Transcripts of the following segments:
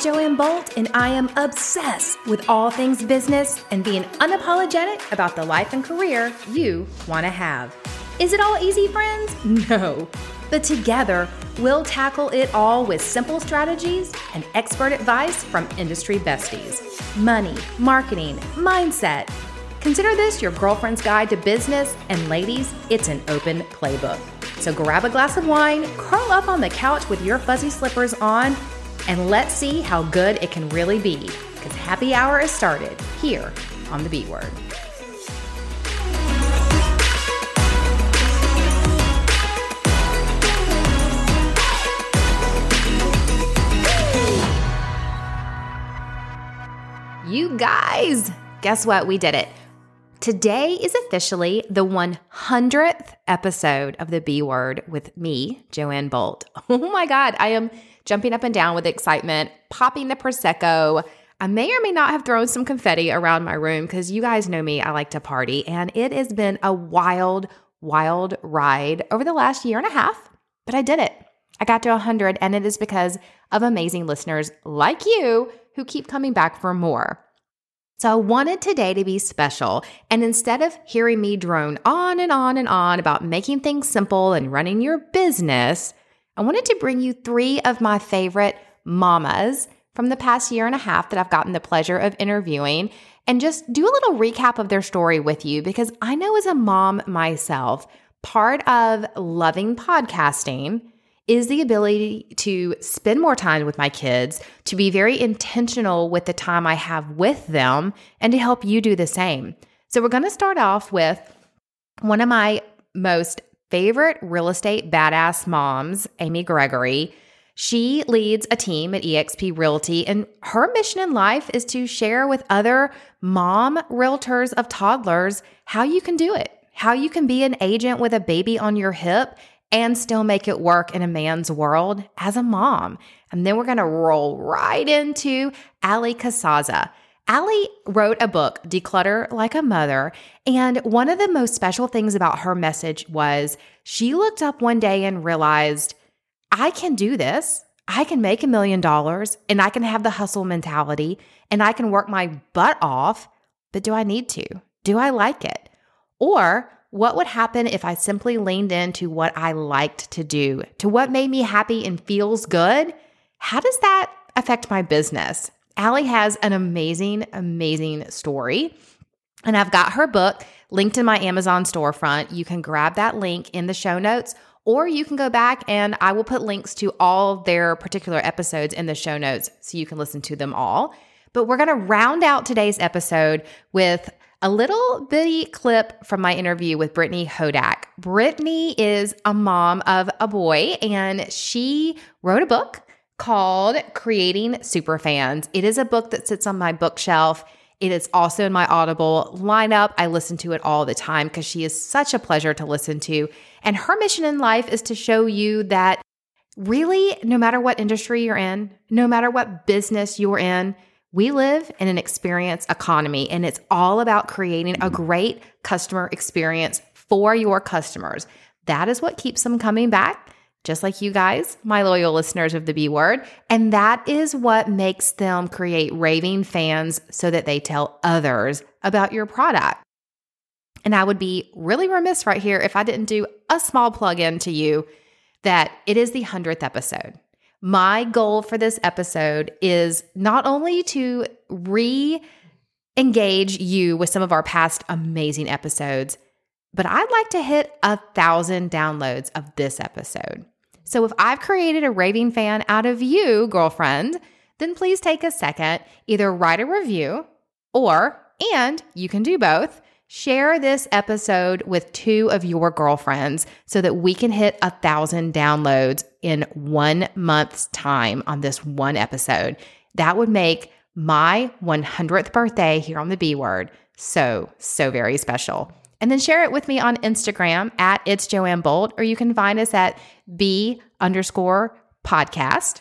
Joanne Bolt, and I am obsessed with all things business and being unapologetic about the life and career you want to have. Is it all easy, friends? No. But together, we'll tackle it all with simple strategies and expert advice from industry besties. Money, marketing, mindset. Consider this your girlfriend's guide to business, and ladies, it's an open playbook. So grab a glass of wine, curl up on the couch with your fuzzy slippers on, and let's see how good it can really be. Because happy hour is started here on the B Word. You guys, guess what? We did it. Today is officially the 100th episode of the B Word with me, Joanne Bolt. Oh my God, I am jumping up and down with excitement, popping the Prosecco. I may or may not have thrown some confetti around my room because you guys know me, I like to party. And it has been a wild, wild ride over the last year and a half, but I did it. I got to 100, and it is because of amazing listeners like you who keep coming back for more. So I wanted today to be special. And instead of hearing me drone on and on and on about making things simple and running your business, I wanted to bring you three of my favorite mamas from the past year and a half that I've gotten the pleasure of interviewing and just do a little recap of their story with you because I know as a mom myself, part of loving podcasting is the ability to spend more time with my kids, to be very intentional with the time I have with them, and to help you do the same. So, we're going to start off with one of my most favorite real estate badass moms, Amy Gregory. She leads a team at eXp Realty, and her mission in life is to share with other mom realtors of toddlers how you can do it, how you can be an agent with a baby on your hip and still make it work in a man's world as a mom. And then we're going to roll right into Allie Casazza. Allie wrote a book, Declutter Like a Mother. And one of the most special things about her message was she looked up one day and realized, I can do this. I can make a million dollars and I can have the hustle mentality and I can work my butt off. But do I need to? Do I like it? Or what would happen if I simply leaned into what I liked to do, to what made me happy and feels good? How does that affect my business? Allie has an amazing, amazing story. And I've got her book linked in my Amazon storefront. You can grab that link in the show notes, or you can go back and I will put links to all their particular episodes in the show notes so you can listen to them all. But we're going to round out today's episode with a little bitty clip from my interview with Brittany Hodak. Brittany is a mom of a boy, and she wrote a book called Creating Superfans. It is a book that sits on my bookshelf. It is also in my Audible lineup. I listen to it all the time because she is such a pleasure to listen to. And her mission in life is to show you that really, no matter what industry you're in, no matter what business you're in, we live in an experience economy, and it's all about creating a great customer experience for your customers. That is what keeps them coming back, just like you guys, my loyal listeners of the B word. And that is what makes them create raving fans so that they tell others about your product. And I would be really remiss right here if I didn't do a small plug in to you that it is the 100th episode. My goal for this episode is not only to re engage you with some of our past amazing episodes, but I'd like to hit a thousand downloads of this episode. So if I've created a raving fan out of you, girlfriend, then please take a second, either write a review or, and you can do both, Share this episode with two of your girlfriends so that we can hit a thousand downloads in one month's time on this one episode. That would make my 100th birthday here on the B word so, so very special. And then share it with me on Instagram at It's Joanne Bolt, or you can find us at B underscore podcast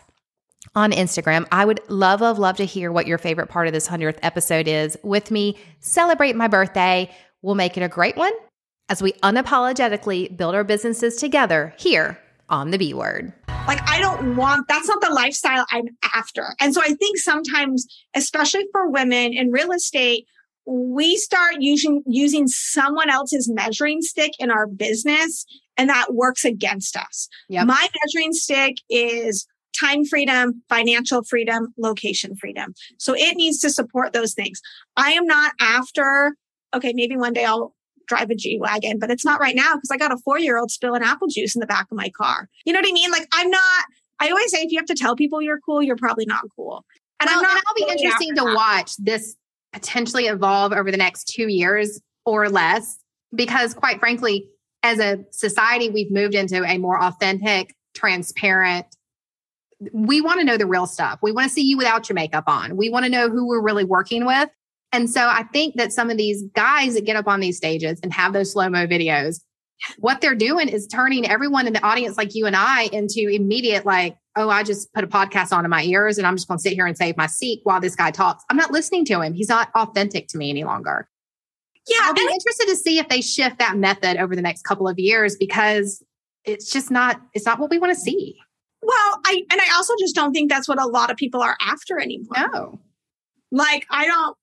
on Instagram. I would love, love, love to hear what your favorite part of this 100th episode is with me. Celebrate my birthday. We'll make it a great one as we unapologetically build our businesses together here on the B word. Like, I don't want, that's not the lifestyle I'm after. And so I think sometimes, especially for women in real estate, we start using, using someone else's measuring stick in our business and that works against us. Yep. My measuring stick is time freedom, financial freedom, location freedom. So it needs to support those things. I am not after, okay, maybe one day I'll drive a G Wagon, but it's not right now because I got a four year old spilling apple juice in the back of my car. You know what I mean? Like I'm not, I always say if you have to tell people you're cool, you're probably not cool. And well, I'm not. It'll be interesting to that. watch this potentially evolve over the next two years or less, because quite frankly, as a society, we've moved into a more authentic, transparent, we want to know the real stuff. We want to see you without your makeup on. We want to know who we're really working with. And so I think that some of these guys that get up on these stages and have those slow mo videos, what they're doing is turning everyone in the audience, like you and I, into immediate, like, oh, I just put a podcast on in my ears and I'm just going to sit here and save my seat while this guy talks. I'm not listening to him. He's not authentic to me any longer. Yeah. I'll be interested to see if they shift that method over the next couple of years because it's just not, it's not what we want to see. Well, I, and I also just don't think that's what a lot of people are after anymore. No. Like, I don't,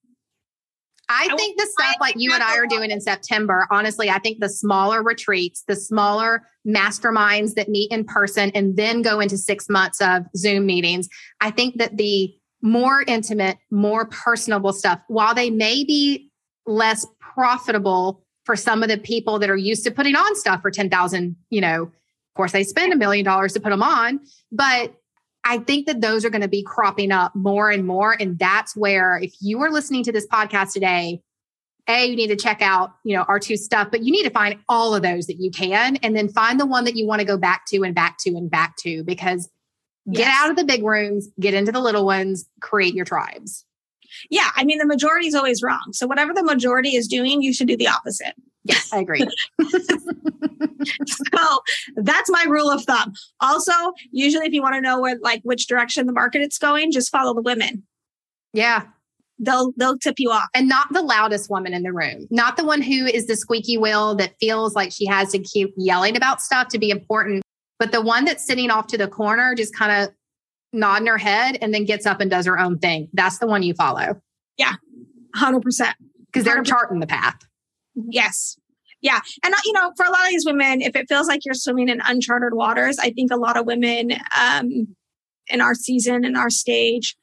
I think the stuff like you and I are doing in September, honestly, I think the smaller retreats, the smaller masterminds that meet in person and then go into six months of Zoom meetings, I think that the more intimate, more personable stuff, while they may be less profitable for some of the people that are used to putting on stuff for 10,000, you know, course they spend a million dollars to put them on, but I think that those are going to be cropping up more and more. And that's where, if you are listening to this podcast today, a you need to check out you know our two stuff but you need to find all of those that you can and then find the one that you want to go back to and back to and back to because yes. get out of the big rooms get into the little ones create your tribes yeah i mean the majority is always wrong so whatever the majority is doing you should do the opposite yes i agree so that's my rule of thumb. Also, usually if you want to know where like which direction the market it's going, just follow the women. Yeah. They'll they'll tip you off. And not the loudest woman in the room. Not the one who is the squeaky wheel that feels like she has to keep yelling about stuff to be important, but the one that's sitting off to the corner just kind of nodding her head and then gets up and does her own thing. That's the one you follow. Yeah. 100%. Because they're charting the path. Yes. Yeah. And, uh, you know, for a lot of these women, if it feels like you're swimming in uncharted waters, I think a lot of women um, in our season, in our stage,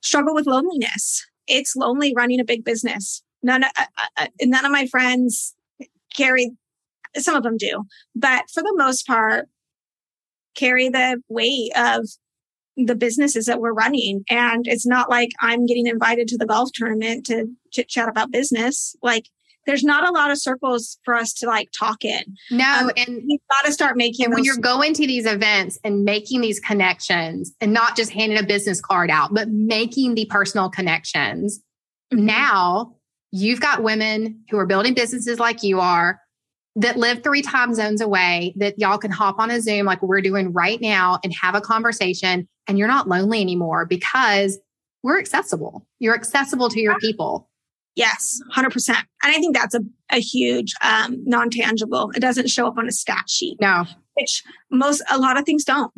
struggle with loneliness. It's lonely running a big business. None, of, uh, uh, none of my friends carry, some of them do, but for the most part, carry the weight of the businesses that we're running. And it's not like I'm getting invited to the golf tournament to chit chat about business. Like there's not a lot of circles for us to like talk in. No, um, and you've got to start making. when you're going to these events and making these connections, and not just handing a business card out, but making the personal connections. Mm-hmm. Now you've got women who are building businesses like you are that live three time zones away that y'all can hop on a Zoom like we're doing right now and have a conversation, and you're not lonely anymore because we're accessible. You're accessible to your people. Yes, 100%. And I think that's a, a huge um, non tangible. It doesn't show up on a stat sheet. No. Which most, a lot of things don't.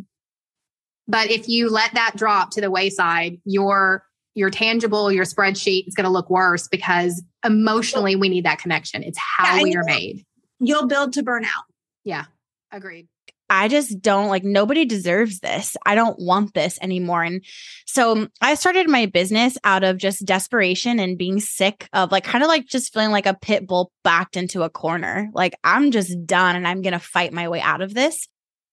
But if you let that drop to the wayside, your your tangible, your spreadsheet is going to look worse because emotionally we need that connection. It's how yeah, we are made. You'll build to burn out. Yeah, agreed. I just don't like nobody deserves this. I don't want this anymore. And so I started my business out of just desperation and being sick of like kind of like just feeling like a pit bull backed into a corner. Like I'm just done and I'm going to fight my way out of this.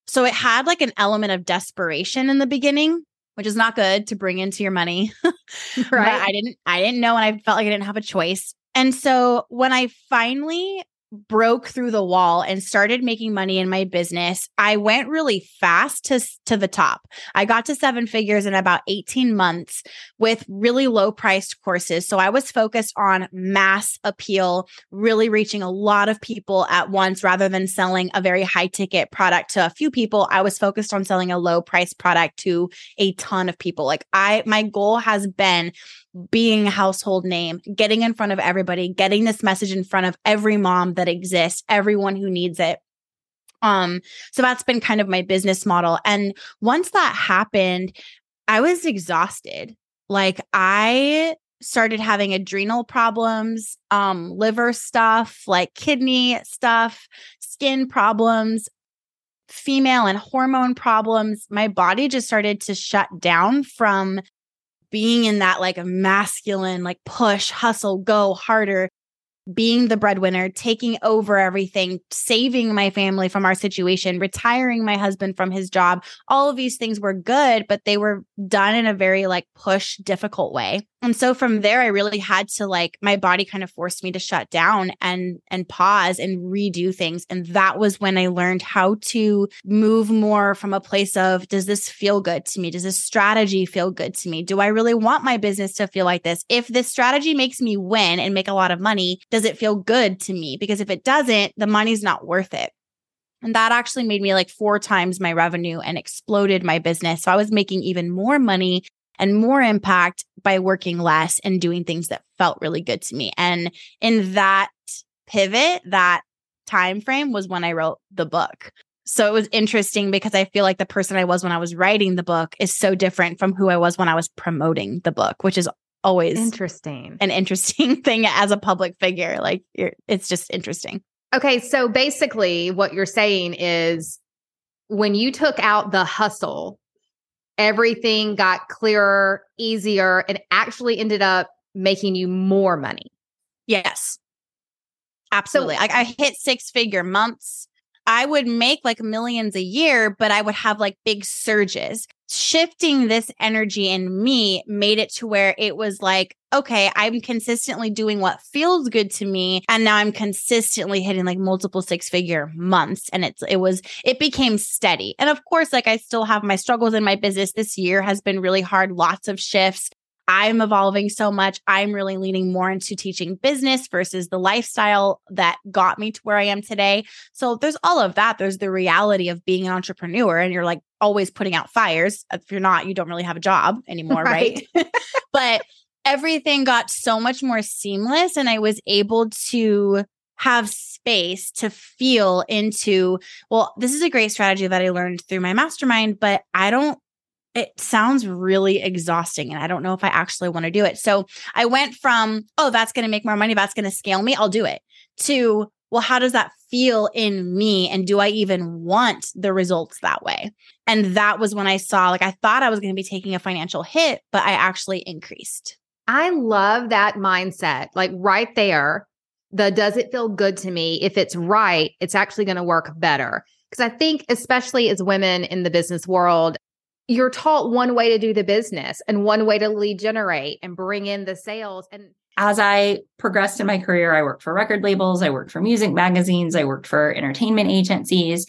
So it had like an element of desperation in the beginning, which is not good to bring into your money. right. I didn't I didn't know and I felt like I didn't have a choice. And so when I finally broke through the wall and started making money in my business, I went really fast to, to the top. I got to seven figures in about 18 months with really low priced courses. So I was focused on mass appeal, really reaching a lot of people at once rather than selling a very high ticket product to a few people. I was focused on selling a low price product to a ton of people. Like I, my goal has been being a household name, getting in front of everybody, getting this message in front of every mom that exists, everyone who needs it. Um, so that's been kind of my business model. And once that happened, I was exhausted. Like I started having adrenal problems, um, liver stuff, like kidney stuff, skin problems, female and hormone problems. My body just started to shut down from being in that like a masculine, like push, hustle, go harder being the breadwinner, taking over everything, saving my family from our situation, retiring my husband from his job. All of these things were good, but they were done in a very like push, difficult way. And so from there, I really had to like, my body kind of forced me to shut down and, and pause and redo things. And that was when I learned how to move more from a place of, does this feel good to me? Does this strategy feel good to me? Do I really want my business to feel like this? If this strategy makes me win and make a lot of money, does it feel good to me? Because if it doesn't, the money's not worth it. And that actually made me like four times my revenue and exploded my business. So I was making even more money and more impact by working less and doing things that felt really good to me. And in that pivot, that time frame was when I wrote the book. So it was interesting because I feel like the person I was when I was writing the book is so different from who I was when I was promoting the book, which is always interesting. An interesting thing as a public figure. Like it's just interesting. Okay, so basically what you're saying is when you took out the hustle, everything got clearer, easier, and actually ended up making you more money. Yes. Absolutely. So, like I hit six figure months. I would make like millions a year, but I would have like big surges shifting this energy in me made it to where it was like, okay, I'm consistently doing what feels good to me. And now I'm consistently hitting like multiple six figure months. And it's, it was, it became steady. And of course, like I still have my struggles in my business. This year has been really hard, lots of shifts. I'm evolving so much. I'm really leaning more into teaching business versus the lifestyle that got me to where I am today. So there's all of that. There's the reality of being an entrepreneur and you're like always putting out fires. If you're not, you don't really have a job anymore, right? right? but everything got so much more seamless and I was able to have space to feel into, well, this is a great strategy that I learned through my mastermind, but I don't it sounds really exhausting and I don't know if I actually want to do it. So I went from, oh, that's going to make more money, that's going to scale me, I'll do it, to, well, how does that feel in me? And do I even want the results that way? And that was when I saw, like, I thought I was going to be taking a financial hit, but I actually increased. I love that mindset. Like, right there, the does it feel good to me? If it's right, it's actually going to work better. Because I think, especially as women in the business world, you're taught one way to do the business and one way to lead generate and bring in the sales and as I progressed in my career, I worked for record labels, I worked for music magazines, I worked for entertainment agencies.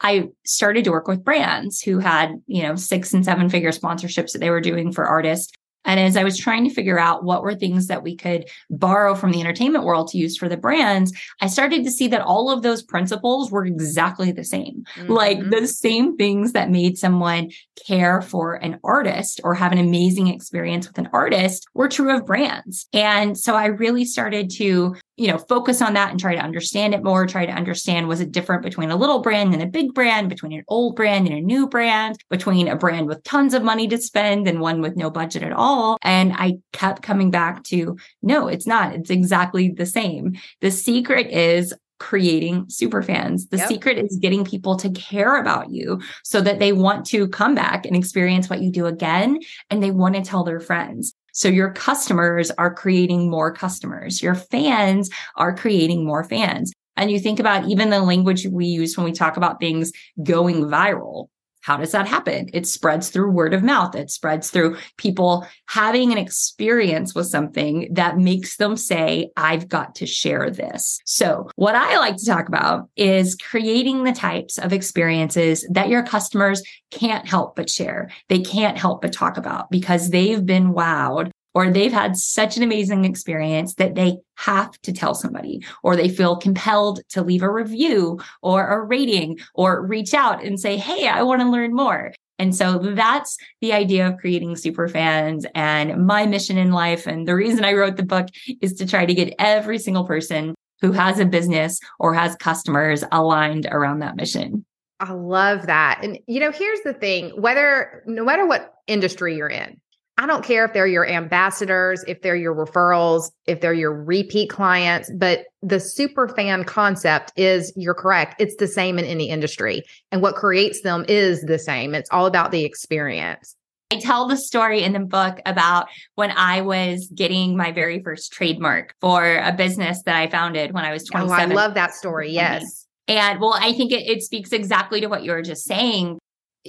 I started to work with brands who had, you know, six and seven figure sponsorships that they were doing for artists. And as I was trying to figure out what were things that we could borrow from the entertainment world to use for the brands, I started to see that all of those principles were exactly the same. Mm-hmm. Like the same things that made someone care for an artist or have an amazing experience with an artist were true of brands. And so I really started to you know, focus on that and try to understand it more, try to understand was it different between a little brand and a big brand, between an old brand and a new brand, between a brand with tons of money to spend and one with no budget at all. And I kept coming back to no, it's not. It's exactly the same. The secret is creating super fans. The yep. secret is getting people to care about you so that they want to come back and experience what you do again and they want to tell their friends. So your customers are creating more customers. Your fans are creating more fans. And you think about even the language we use when we talk about things going viral. How does that happen? It spreads through word of mouth. It spreads through people having an experience with something that makes them say, I've got to share this. So what I like to talk about is creating the types of experiences that your customers can't help but share. They can't help but talk about because they've been wowed or they've had such an amazing experience that they have to tell somebody, or they feel compelled to leave a review or a rating or reach out and say, Hey, I want to learn more. And so that's the idea of creating super fans and my mission in life. And the reason I wrote the book is to try to get every single person who has a business or has customers aligned around that mission. I love that. And you know, here's the thing, whether no matter what industry you're in, I don't care if they're your ambassadors, if they're your referrals, if they're your repeat clients, but the super fan concept is you're correct. It's the same in any industry. And what creates them is the same. It's all about the experience. I tell the story in the book about when I was getting my very first trademark for a business that I founded when I was 27. Oh, I love that story. Yes. And well, I think it, it speaks exactly to what you were just saying.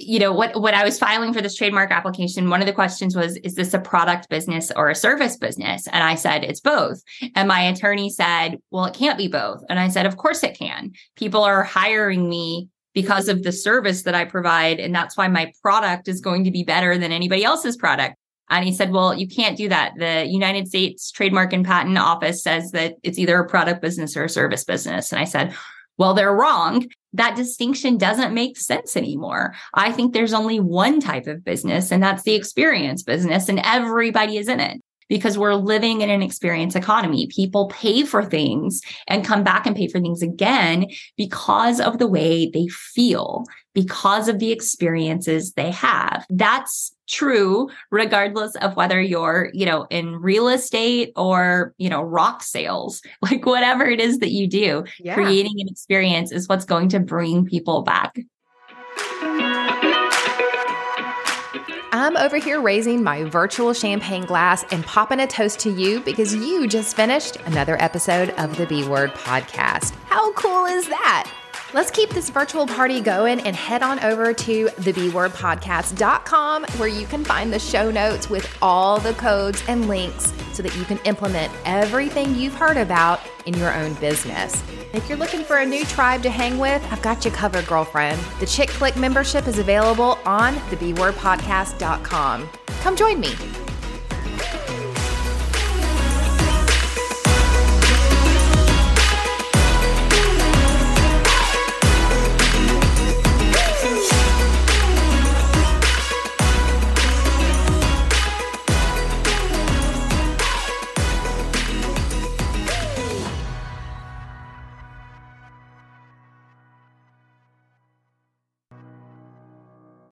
You know, what when I was filing for this trademark application, one of the questions was, is this a product business or a service business? And I said, it's both. And my attorney said, well, it can't be both. And I said, of course it can. People are hiring me because of the service that I provide. And that's why my product is going to be better than anybody else's product. And he said, well, you can't do that. The United States Trademark and Patent Office says that it's either a product business or a service business. And I said, well, they're wrong. That distinction doesn't make sense anymore. I think there's only one type of business, and that's the experience business, and everybody is in it because we're living in an experience economy. People pay for things and come back and pay for things again because of the way they feel, because of the experiences they have. That's true regardless of whether you're, you know, in real estate or, you know, rock sales, like whatever it is that you do, yeah. creating an experience is what's going to bring people back. I'm over here raising my virtual champagne glass and popping a toast to you because you just finished another episode of the B Word podcast. How cool is that? Let's keep this virtual party going and head on over to thebwordpodcast.com where you can find the show notes with all the codes and links so that you can implement everything you've heard about in your own business. If you're looking for a new tribe to hang with, I've got you covered, girlfriend. The Chick Click membership is available on thebwordpodcast.com. Come join me.